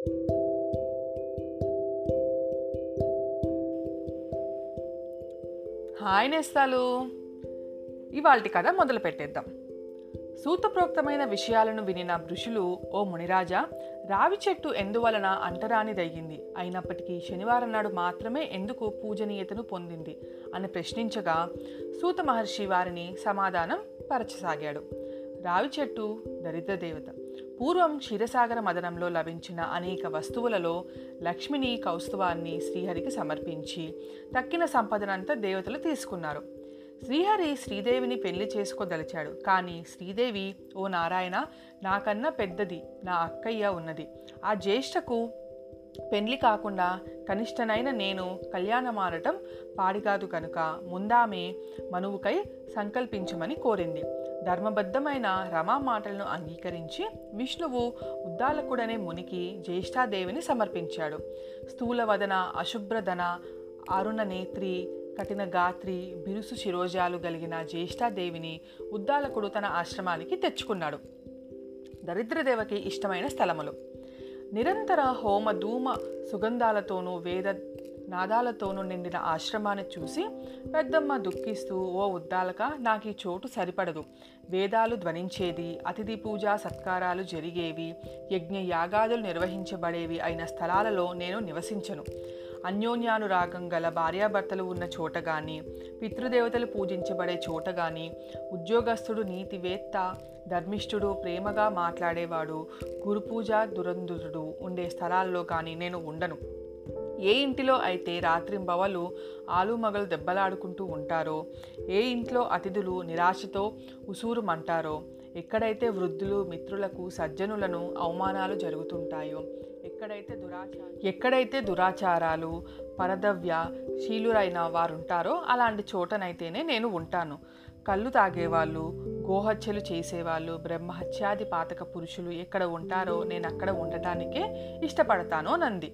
Hi నేస్తాలు. ఇవాల్టి కథ మొదలు పెట్టేద్దాం. సూతప్రోక్తమైన విషయాలను వినిన ఋషులు ఓ మునిరాజా రావి చెట్టు ఎందువలన అంటరానిదయ్యింది అయినప్పటికీ శనివారం నాడు మాత్రమే ఎందుకు పూజనీయతను పొందింది? అని ప్రశ్నించగా సూత మహర్షి వారిని సమాధానం పరచసాగాడు. రావి చెట్టు దరిద్ర దేవత. పూర్వం క్షీరసాగర మదనంలో లభించిన అనేక వస్తువులలో లక్ష్మిని కౌస్తువాన్ని శ్రీహరికి సమర్పించి తక్కిన సంపదనంతా దేవతలు తీసుకున్నారు. శ్రీహరి శ్రీదేవిని పెళ్ళి చేసుకోదలిచాడు. కానీ శ్రీదేవి ఓ నారాయణ నాకన్నా పెద్దది నా అక్కయ్య ఉన్నది. ఆ జ్యేష్ఠకు పెళ్ళి కాకుండా కనిష్టనైన నేను కళ్యాణమాడటం పాడికాదు కనుక ముందామే మనువుకై సంకల్పించమని కోరింది. ధర్మబద్ధమైన రమా మాటలను అంగీకరించి విష్ణువు ఉద్దాలకుడనే మునికి జ్యేష్ఠాదేవిని సమర్పించాడు. స్థూలవదన అశుభ్రధన అరుణ నేత్రి కఠిన గాత్రి బిరుసు శిరోజాలు కలిగిన జ్యేష్ఠాదేవిని ఉద్దాలకుడు తన ఆశ్రమానికి తెచ్చుకున్నాడు. దరిద్రదేవకి ఇష్టమైన స్థలములు. నిరంతర హోమ ధూమ సుగంధాలతోనూ వేద నాదాలతోనూ నిండిన ఆశ్రమాన్ని చూసి పెద్దమ్మ దుఃఖిస్తూ ఓ ఉద్దాలక నాకు ఈ చోటు సరిపడదు. వేదాలు ధ్వనించేది అతిథి పూజా సత్కారాలు జరిగేవి యజ్ఞ యాగాదులు నిర్వహించబడేవి అయిన స్థలాలలో నేను నివసించను. అన్యోన్యానురాగం గల భార్యాభర్తలు ఉన్న చోట కానీ పితృదేవతలు పూజించబడే చోట కానీ ఉద్యోగస్తుడు నీతివేత్త ధర్మిష్ఠుడు ప్రేమగా మాట్లాడేవాడు గురుపూజ దురంధుడు ఉండే స్థలాల్లో కానీ నేను ఉండను. ఏ ఇంటిలో అయితే రాత్రింబవలు ఆలుమగలు దెబ్బలాడుకుంటూ ఉంటారో ఏ ఇంట్లో అతిథులు నిరాశతో ఉసూరుమంటారో ఎక్కడైతే వృద్ధులు మిత్రులకు సజ్జనులను అవమానాలు జరుగుతుంటాయో ఎక్కడైతే దురాచార ఎక్కడైతే దురాచారాలు పరదవ్య శీలురైన వారుంటారో అలాంటి చోటనైతేనే నేను ఉంటాను. కళ్ళు తాగేవాళ్ళు గోహత్యలు చేసేవాళ్ళు బ్రహ్మహత్యాది పాతక పురుషులు ఎక్కడ ఉంటారో నేను అక్కడ ఉండటానికే ఇష్టపడతాను నంది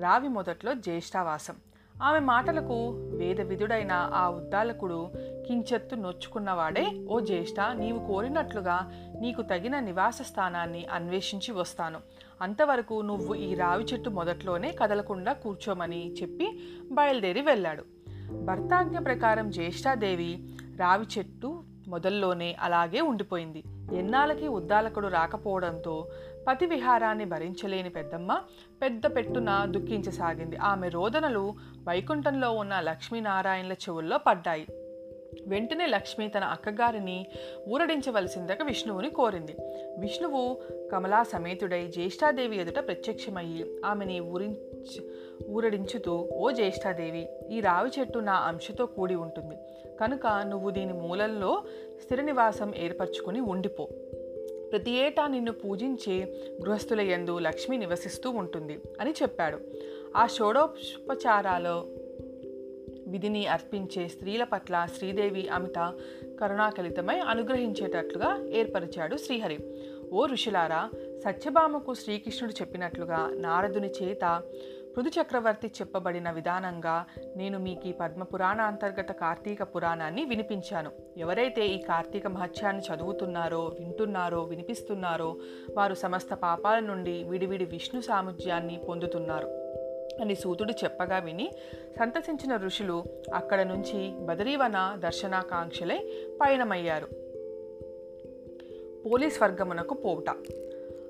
రావి మొదట్లో జ్యేష్ఠావాసం. ఆమె మాటలకు వేద విధుడైన ఆ ఉద్దాలకుడు కించెత్తు నొచ్చుకున్నవాడే ఓ జ్యేష్ఠ నీవు కోరినట్లుగా నీకు తగిన నివాస స్థానాన్ని అన్వేషించి వస్తాను. అంతవరకు నువ్వు ఈ రావి చెట్టు మొదట్లోనే కదలకుండా కూర్చోమని చెప్పి బయలుదేరి వెళ్ళాడు. భర్తాజ్ఞ ప్రకారం జ్యేష్ఠాదేవి రావి చెట్టు మొదల్లోనే అలాగే ఉండిపోయింది. ఎన్నాళ్ళకి ఉద్దాలకుడు రాకపోవడంతో పతి విహారాన్ని భరించలేని పెద్దమ్మ పెద్ద పెట్టున దుఃఖించసాగింది. ఆమె రోదనలు వైకుంఠంలో ఉన్న లక్ష్మీనారాయణల చెవుల్లో పడ్డాయి. వెంటనే లక్ష్మి తన అక్కగారిని ఊరడించవలసిందగా విష్ణువుని కోరింది. విష్ణువు కమలా సమేతుడై జ్యేష్ఠాదేవి ఎదుట ప్రత్యక్షమయ్యి ఆమెని ఊరి ఊరడించుతూ ఓ జ్యేష్ఠాదేవి ఈ రావి చెట్టు నా అంశతో కూడి ఉంటుంది. కనుక నువ్వు దీని మూలల్లో స్థిర నివాసం ఏర్పరచుకుని ఉండిపో. ప్రతి ఏటా నిన్ను పూజించే గృహస్థుల యందు లక్ష్మి నివసిస్తూ ఉంటుంది అని చెప్పాడు. ఆ షోడోపచారాలో విధిని అర్పించే స్త్రీల పట్ల శ్రీదేవి అమిత కరుణాకలితమై అనుగ్రహించేటట్లుగా ఏర్పరిచాడు శ్రీహరి. ఓ ఋషులారా సత్యభామకు శ్రీకృష్ణుడు చెప్పినట్లుగా నారదుని చేత పృథు చక్రవర్తి చెప్పబడిన విధానంగా నేను మీకు ఈ పద్మపురాణ అంతర్గత కార్తీక పురాణాన్ని వినిపించాను. ఎవరైతే ఈ కార్తీక మహత్యాన్ని చదువుతున్నారో వింటున్నారో వినిపిస్తున్నారో వారు సమస్త పాపాల నుండి విడివిడి విష్ణు సాముజ్యాన్ని పొందుతున్నారు అని సూతుడు చెప్పగా విని సంతసించిన ఋషులు అక్కడ నుంచి బదరీవన దర్శనాకాంక్షలై పయనమయ్యారు. పోలీస్ వర్గమునకు పోవుట.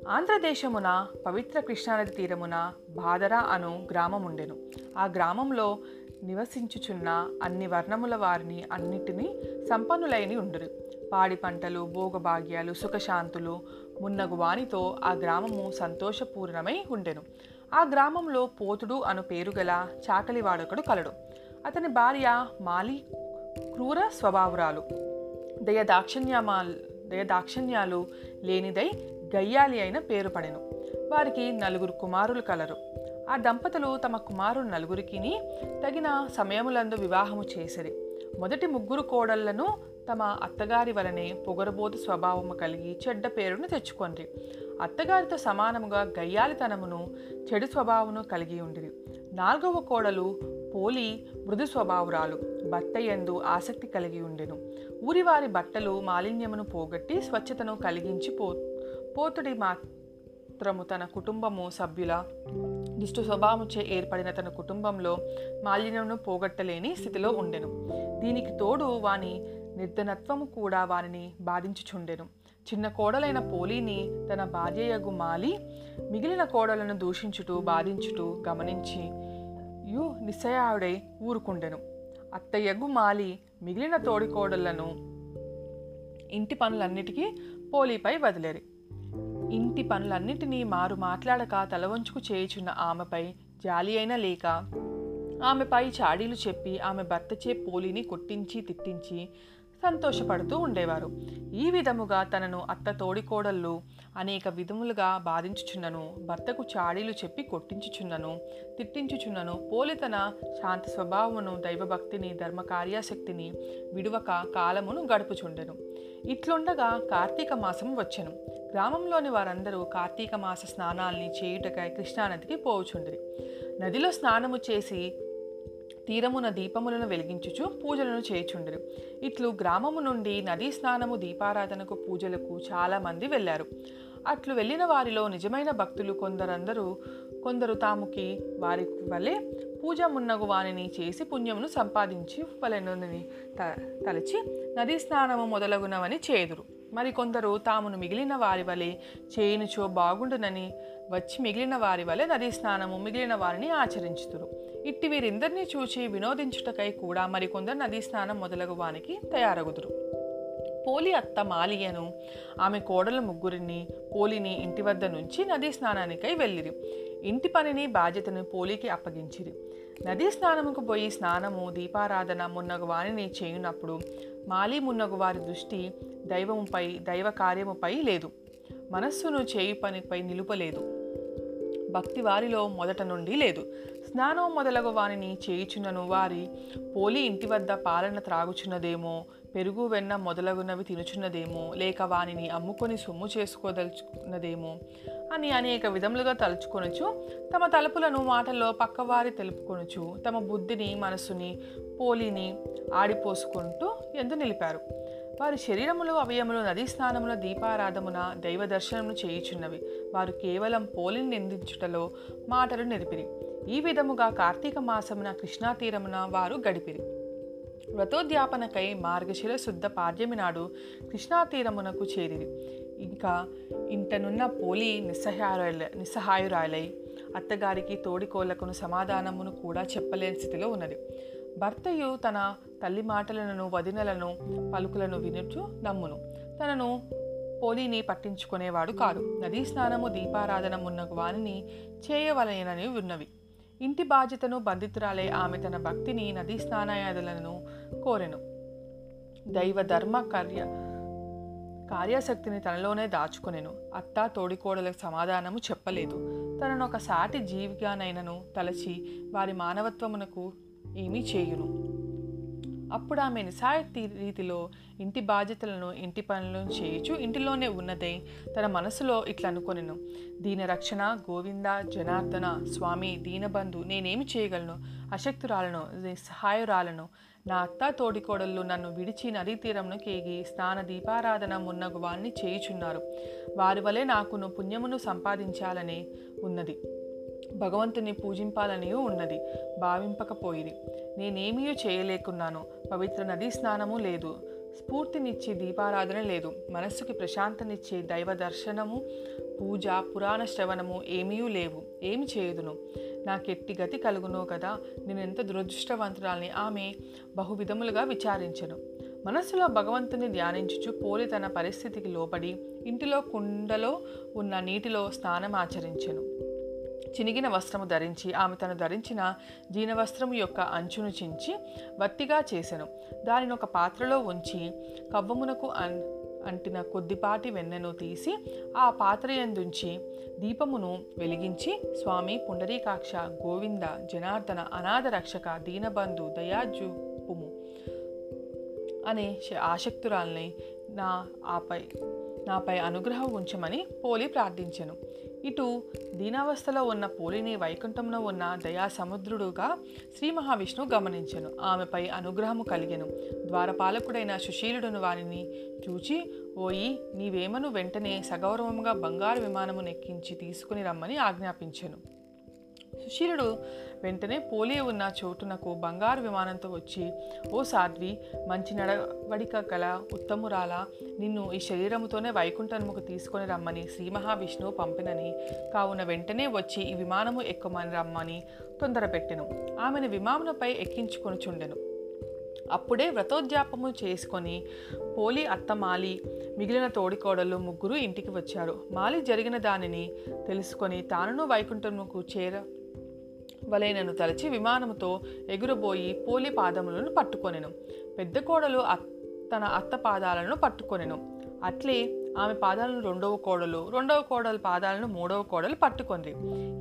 ఆంధ్రదేశమున పవిత్ర కృష్ణానది తీరమున బాదర అను గ్రామముండెను. ఆ గ్రామంలో నివసించుచున్న అన్ని వర్ణముల వారిని అన్నిటినీ సంపన్నులైని ఉండురు. పాడి పంటలు భోగభాగ్యాలు సుఖశాంతులు మున్నగు వానితో ఆ గ్రామము సంతోషపూర్ణమై ఉండెను. ఆ గ్రామంలో పోతుడు అను పేరు గల చాకలివాడొకడు కలడు. అతని భార్య మాలి క్రూర స్వభావురాలు. దయ దాక్షిణ్యమాల్ హృదయ దాక్షిణ్యాలు లేనిదై గయ్యాలి అయిన పేరు పడెను. వారికి నలుగురు కుమారులు కలరు. ఆ దంపతులు తమ కుమారుడు నలుగురికిని తగిన సమయములందు వివాహము చేసిరి. మొదటి ముగ్గురు కోడళ్ళను తమ అత్తగారి వలనే పొగరబోతు స్వభావము కలిగి చెడ్డ పేరును తెచ్చుకొండ్రి అత్తగారితో సమానముగా గయ్యాలితనమును చెడు స్వభావమును కలిగి ఉండిరి. నాలుగవ కోడలు పోలి మృదు స్వభావురాలు భర్త యందు ఆసక్తి కలిగి ఉండెను. ఊరివారి బట్టలు మాలిన్యమును పోగొట్టి స్వచ్ఛతను కలిగించి పో పోతుడి మాత్రము తన కుటుంబము సభ్యుల దుష్టు స్వభావముచే ఏర్పడిన తన కుటుంబంలో మాలిన్యమును పోగొట్టలేని స్థితిలో ఉండెను. దీనికి తోడు వాని నిర్ధనత్వము కూడా వారిని బాధించుచుండెను. చిన్న కోడలైన పోలీని తన భార్యయగు మాలి మిగిలిన కోడలను దూషించుటూ బాధించుటూ గమనించి యు నిస్సయావుడై ఊరుకుండెను. అత్తయ్యగు మాలి మిగిలిన తోడికోడళ్ళను ఇంటి పనులన్నిటికీ పోలీపై వదిలేరు. ఇంటి పనులన్నిటినీ మారు మాట్లాడక తలవంచుకు చేయుచున్న ఆమెపై జాలి అయినా లేక ఆమెపై చాడీలు చెప్పి ఆమె భర్తచే పోలిని కొట్టించి తిట్టించి సంతోషపడుతూ ఉండేవారు. ఈ విధముగా తనను అత్త తోడికోడళ్ళు అనేక విధములుగా బాధించుచున్నను భర్తకు చాడీలు చెప్పి కొట్టించుచున్నను తిట్టించుచున్నను పోలి తన శాంత స్వభావమును దైవభక్తిని ధర్మ కార్యాశక్తిని విడువక కాలమును గడుపుచుండెను. ఇట్లుండగా కార్తీక మాసం వచ్చెను. గ్రామంలోని వారందరూ కార్తీక మాస స్నానాల్ని చేయుటకై కృష్ణానదికి పోవుచుండిరి. నదిలో స్నానము చేసి తీరమున దీపములను వెలిగించుచు పూజలను చేయుచుండిరి ఇట్లు గ్రామము నుండి నదీ స్నానము దీపారాధనకు పూజలకు చాలామంది వెళ్ళారు. అట్లు వెళ్ళిన వారిలో నిజమైన భక్తులు కొందరందరూ కొందరు తాముకి వారి వలె పూజ మున్నగు వానిని చేసి పుణ్యమును సంపాదించి వలెనని త తలచి నదీ స్నానము మొదలగునవని చేదురు. మరికొందరు తామును మిగిలిన వారి వలె చేయునుచో బాగుండునని వచ్చి మిగిలిన వారి వలె నదీ స్నానము మిగిలిన వారిని ఆచరించుతురు ఇట్టి వీరిందరినీ చూచి వినోదించుటకై కూడా మరికొందరు నదీ స్నానం మొదలగు వానికి తయారగుదురు. పోలి అత్త మాలియను ఆమె కోడల ముగ్గురిని పోలిని ఇంటి వద్ద నుంచి నదీ స్నానానికై వెళ్ళిరి. ఇంటి పనిని బాధ్యతను పోలికి అప్పగించిరి. నదీ స్నానముకు పోయి స్నానము దీపారాధన మున్నగు వాణిని చేయునప్పుడు మాలిమున్నగు వారి దృష్టి దైవముపై దైవ కార్యముపై లేదు. మనస్సును చేయి పనిపై నిలుపలేదు. భక్తి వారిలో మొదట నుండి లేదు. స్నానం మొదలగు వారిని చేయుచున్నను వారి పోలి ఇంటి వద్ద పాలన త్రాగుచున్నదేమో పెరుగు వెన్న మొదలగునవి తినుచున్నదేమో లేక వానిని అమ్ముకొని సొమ్ము చేసుకోదలుచుకున్నదేమో అని అనేక విధములుగా తలుచుకొనుచు తమ తలుపులను మాటల్లో పక్కవారి తెలుపుకొనుచు తమ బుద్ధిని మనసుని పోలిని ఆడిపోసుకుంటూ ఎందు నిలిపారు. వారి శరీరములు అవయములు నదీ స్నానముల దీపారాధమున దైవ దర్శనమును చేయుచున్నవి. వారు కేవలం పోలిని నిందించుటలో మాటలు నిలిపిరి. ఈ విధముగా కార్తీక మాసమున కృష్ణా తీరమున వారు గడిపిరి. వ్రతోద్యాపనకై మార్గశిర శుద్ధ పాడ్యమి నాడు కృష్ణా తీరమునకు చేరిరి. ఇంకా ఇంటనున్న పోలి నిస్సహాయురాలై నిస్సహాయురాలై అత్తగారికి తోడికోళ్ళకును సమాధానమును కూడా చెప్పలేని స్థితిలో ఉన్నది. భర్తయు తన తల్లి మాటలను వదినలను పలుకులను వినుచు నమ్మును. తనను పోలిని పట్టించుకునేవాడు కాదు. నదీ స్నానము దీపారాధన ఉన్న వానిని చేయవలయనని ఉన్నవి. ఇంటి బాధ్యతను బంధితురాలే ఆమె తన భక్తిని నదీ స్నానాయాదులను కోరెను. దైవ ధర్మ కార్య కార్యాశక్తిని తనలోనే దాచుకొనెను. అత్త తోడికోడలకు సమాధానము చెప్పలేదు. తనను ఒక సాటి జీవిగానైనను తలచి వారి మానవత్వమునకు ఏమీ చేయును. అప్పుడు ఆమె నిశాయతీ రీతిలో ఇంటి బాధ్యతలను ఇంటి పనులను చేయుచు ఇంటిలోనే ఉన్నదై తన మనసులో ఇట్లా అనుకొనెను. దీన రక్షణ గోవింద జనార్దన స్వామి దీనబంధు నేనేమి చేయగలను? అశక్తురాలను సహాయురాలను నా అత్త తోడికోడళ్ళు నన్ను విడిచి నదీ తీరంను కేగి స్నాన దీపారాధన మున్నగు వాణ్ణి చేయుచున్నారు. వారి వలె నాకును పుణ్యమును సంపాదించాలని ఉన్నది. భగవంతుని పూజింపాలని ఉన్నది భావింపకపోయిది నేనేమీ చేయలేకున్నాను పవిత్ర నదీ స్నానము లేదు స్ఫూర్తినిచ్చే దీపారాధన లేదు మనస్సుకి ప్రశాంతనిచ్చే దైవ దర్శనము పూజ పురాణ శ్రవణము ఏమీ లేవు ఏమి చేయుదును? నాకెట్టి గతి కలుగునో కదా నేనెంత దురదృష్టవంతురాలని ఆమె బహువిధములుగా విచారించను. మనస్సులో భగవంతుని ధ్యానించుచు పోలి తన పరిస్థితికి లోపడి ఇంటిలో కుండలో ఉన్న నీటిలో స్నానం ఆచరించెను చినిగిన వస్త్రము ధరించి ఆమె తను ధరించిన జీనవస్త్రము యొక్క అంచును చించి వత్తిగా చేసెను. దానిని ఒక పాత్రలో ఉంచి కవ్వమునకు అన్ అంటిన కొద్దిపాటి వెన్నెను తీసి ఆ పాత్ర ఎందుంచి దీపమును వెలిగించి స్వామి పుండరీకాక్ష గోవింద జనార్దన అనాథ రక్షక దీనబంధు దయాజూపుము అనే ఆసక్తురాల్ని నా ఆపై నాపై అనుగ్రహం ఉంచమని పోలి ప్రార్థించెను. ఇటు దీనావస్థలో ఉన్న పోలిని వైకుంఠంలో ఉన్న దయాసముద్రుడుగా శ్రీ మహావిష్ణువు గమనించెను. ఆమెపై అనుగ్రహము కలిగెను. ద్వారపాలకుడైన సుశీలుడును వారిని చూచి ఓయి నీవేమను వెంటనే సగౌరవముగా బంగారు విమానము నెక్కించి తీసుకుని రమ్మని ఆజ్ఞాపించెను. సుశీలుడు వెంటనే పోలి ఉన్న చోటునకు బంగారు విమానంతో వచ్చి ఓ సాధ్వి మంచి నడవడిక గల ఉత్తమురాల నిన్ను ఈ శరీరముతోనే వైకుంఠముకు తీసుకొని రమ్మని శ్రీ మహావిష్ణువు పంపినని. కావున వెంటనే వచ్చి ఈ విమానము ఎక్కుమని రమ్మని తొందరపెట్టెను. ఆమెను విమానంపై ఎక్కించుకొనుచుండెను. అప్పుడే వ్రతోద్యాపము చేసుకొని పోలి అత్త మాలి మిగిలిన తోడికోడలు ముగ్గురు ఇంటికి వచ్చారు. మాలి జరిగిన దానిని తెలుసుకొని తానును వైకుంఠముకు చేర వలైనను తలచి విమానముతో ఎగురబోయి పోలి పాదములను పట్టుకొనెను. పెద్ద కోడలు తన అత్త పాదాలను పట్టుకొనెను. అట్లే ఆమె పాదాలను రెండవ కోడలు రెండవ కోడల పాదాలను మూడవ కోడలు పట్టుకొంది.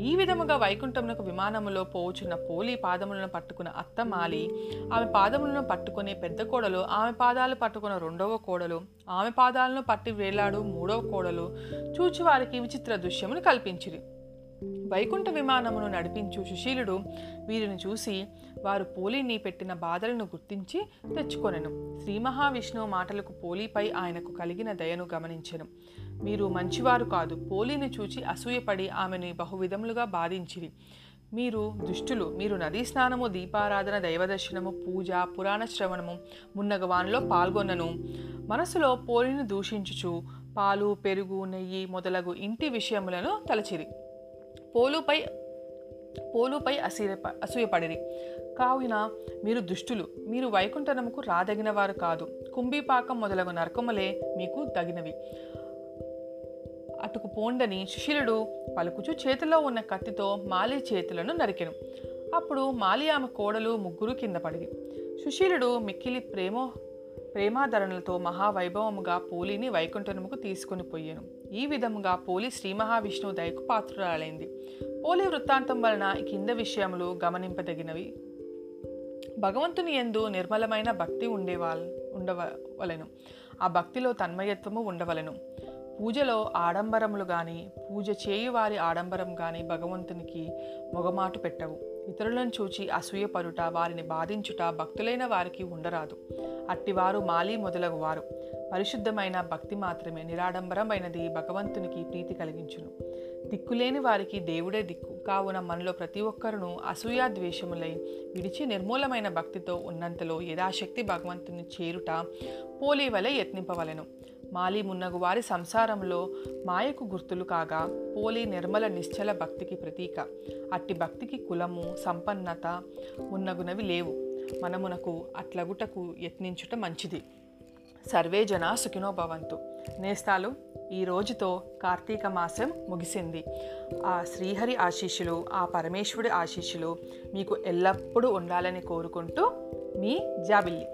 ఈ విధముగా వైకుంఠమునకు విమానములో పోవుచున్న పోలి పాదములను పట్టుకున్న అత్త మాలి ఆమె పాదములను పట్టుకునే పెద్ద కోడలు ఆమె పాదాలు పట్టుకున్న రెండవ కోడలు ఆమె పాదాలను పట్టి వేలాడు మూడవ కోడలు చూచివారికి విచిత్ర దృశ్యమును కల్పించిరి. వైకుంఠ విమానమును నడిపించు సుశీలుడు వీరిని చూసి వారు పోలిని పెట్టిన బాధలను గుర్తించి తెచ్చుకొనెను. శ్రీ మహావిష్ణువు మాటలకు పోలిపై ఆయనకు కలిగిన దయను గమనించెను. మీరు మంచివారు కాదు పోలిని చూచి అసూయపడి ఆమెను బహువిధములుగా బాధించిరి. మీరు దుష్టులు మీరు నదీ స్నానము దీపారాధన దైవదర్శనము పూజ పురాణ శ్రవణము మున్నగవానిలో పాల్గొనను పాల్గొన్నను. మనసులో పోలిని దూషించుచు పాలు పెరుగు నెయ్యి మొదలగు ఇంటి విషయములను తలచిరి. పోలుపై పోలుపై అసూయ అసూయపడిరి. కావున మీరు దుష్టులు మీరు వైకుంఠనముకు రాదగిన వారు కాదు. కుంభీపాకం మొదలగు నరకములే మీకు తగినవి. అటుకు పోండని సుశీలుడు పలుకుచు చేతిలో ఉన్న కత్తితో మాలి చేతులను నరికెను. అప్పుడు మాలి ఆమె కోడలు ముగ్గురు కింద పడిరి. సుశీలుడు మిక్కిలి ప్రేమ ప్రేమాధరణలతో మహావైభవముగా పోలిని వైకుంఠముకు తీసుకుని పోయాను. ఈ విధముగా పోలి శ్రీ మహావిష్ణువు దయకు పాత్రురాలైంది. పోలి వృత్తాంతం వలన కింద విషయములు గమనింపదగినవి. భగవంతుని ఎందు నిర్మలమైన భక్తి ఉండేవాల్ ఉండవలను. ఆ భక్తిలో తన్మయత్వము ఉండవలెను. పూజలో ఆడంబరములు కానీ పూజ చేయువారి ఆడంబరం కానీ భగవంతునికి మొగమాటు పెట్టవు. ఇతరులను చూచి అసూయపరుట వారిని బాధించుట భక్తులైన వారికి ఉండరాదు. అట్టివారు మాలి మొదలగు వారు పరిశుద్ధమైన భక్తి మాత్రమే నిరాడంబరమైనది భగవంతునికి ప్రీతి కలిగించును. దిక్కులేని వారికి దేవుడే దిక్కు. కావున మనలో ప్రతి ఒక్కరును అసూయా ద్వేషములై విడిచి నిర్మూలమైన భక్తితో ఉన్నంతలో యథాశక్తి భగవంతుని చేరుట పోలి వలె యత్నింపవలెను. మాలి మున్నగు వారి సంసారంలో మాయకు గుర్తులు కాగా పోలి నిర్మల నిశ్చల భక్తికి ప్రతీక. అట్టి భక్తికి కులము సంపన్నత మున్నగునవి లేవు. మనమునకు అట్లగుటకు యత్నించుట మంచిది. సర్వే జనా సుఖినో భవంతు. నేస్తాలు ఈ రోజుతో కార్తీక మాసం ముగిసింది. ఆ శ్రీహరి ఆశీస్సులు ఆ పరమేశ్వరుడి ఆశీస్సులు మీకు ఎల్లప్పుడూ ఉండాలని కోరుకుంటూ మీ జాబిల్లి.